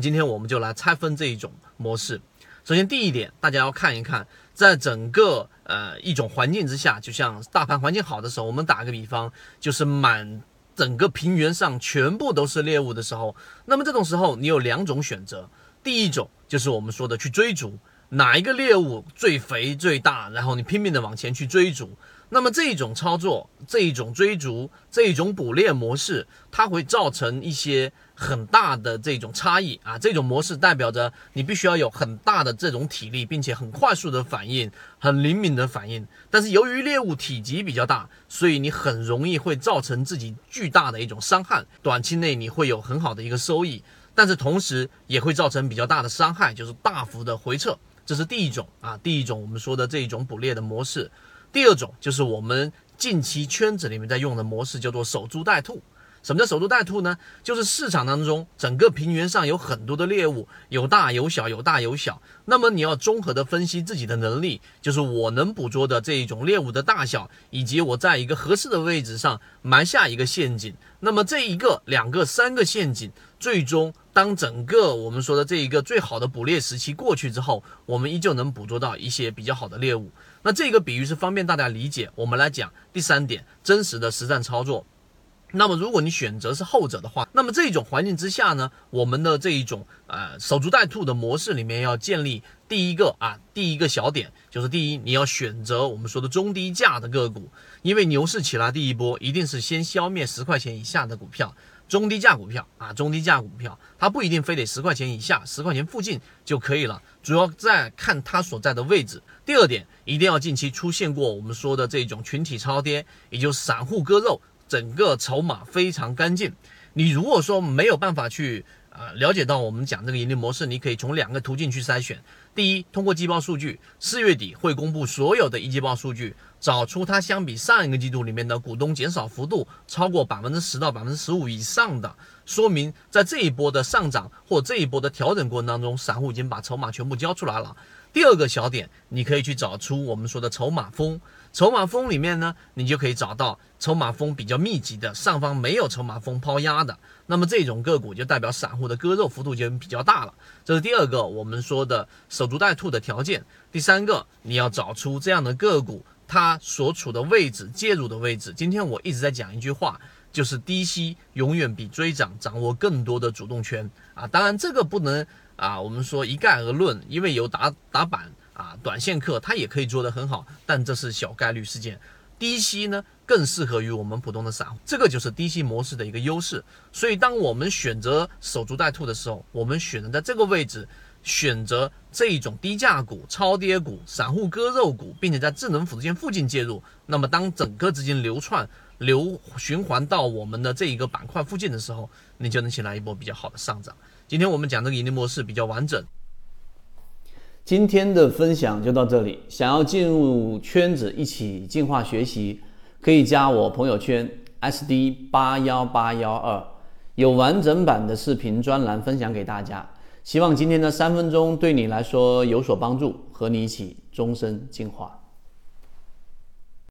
今天我们就来拆分这一种模式。首先，第一点，大家要看一看，在整个呃一种环境之下，就像大盘环境好的时候，我们打个比方，就是满整个平原上全部都是猎物的时候，那么这种时候你有两种选择，第一种就是我们说的去追逐。哪一个猎物最肥最大，然后你拼命的往前去追逐，那么这一种操作，这一种追逐，这一种捕猎模式，它会造成一些很大的这种差异啊。这种模式代表着你必须要有很大的这种体力，并且很快速的反应，很灵敏的反应。但是由于猎物体积比较大，所以你很容易会造成自己巨大的一种伤害。短期内你会有很好的一个收益，但是同时也会造成比较大的伤害，就是大幅的回撤。这是第一种啊，第一种我们说的这一种捕猎的模式。第二种就是我们近期圈子里面在用的模式，叫做守株待兔。什么叫守株待兔呢？就是市场当中整个平原上有很多的猎物，有大有小，有大有小。那么你要综合的分析自己的能力，就是我能捕捉的这一种猎物的大小，以及我在一个合适的位置上埋下一个陷阱。那么这一个、两个、三个陷阱，最终当整个我们说的这一个最好的捕猎时期过去之后，我们依旧能捕捉到一些比较好的猎物。那这个比喻是方便大家理解。我们来讲第三点，真实的实战操作。那么，如果你选择是后者的话，那么这种环境之下呢，我们的这一种呃守株待兔的模式里面要建立第一个啊第一个小点，就是第一你要选择我们说的中低价的个股，因为牛市起来第一波一定是先消灭十块钱以下的股票，中低价股票啊中低价股票，它不一定非得十块钱以下，十块钱附近就可以了，主要在看它所在的位置。第二点，一定要近期出现过我们说的这种群体超跌，也就是散户割肉。整个筹码非常干净，你如果说没有办法去啊了解到我们讲这个盈利模式，你可以从两个途径去筛选。第一，通过季报数据，四月底会公布所有的一季报数据，找出它相比上一个季度里面的股东减少幅度超过百分之十到百分之十五以上的，说明在这一波的上涨或这一波的调整过程当中，散户已经把筹码全部交出来了。第二个小点，你可以去找出我们说的筹码峰。筹码峰里面呢，你就可以找到筹码峰比较密集的，上方没有筹码峰抛压的，那么这种个股就代表散户的割肉幅度就比较大了。这是第二个我们说的守株待兔的条件。第三个，你要找出这样的个股它所处的位置、介入的位置。今天我一直在讲一句话，就是低吸永远比追涨掌握更多的主动权啊。当然这个不能啊，我们说一概而论，因为有打打板。啊，短线客他也可以做得很好，但这是小概率事件。低吸呢更适合于我们普通的散户，这个就是低吸模式的一个优势。所以，当我们选择守株待兔的时候，我们选择在这个位置选择这一种低价股、超跌股、散户割肉股，并且在智能辅助线附近介入。那么，当整个资金流窜、流循环到我们的这一个板块附近的时候，你就能起来一波比较好的上涨。今天我们讲这个盈利模式比较完整。今天的分享就到这里。想要进入圈子一起进化学习，可以加我朋友圈 SD 八幺八幺二，有完整版的视频专栏分享给大家。希望今天的三分钟对你来说有所帮助，和你一起终身进化。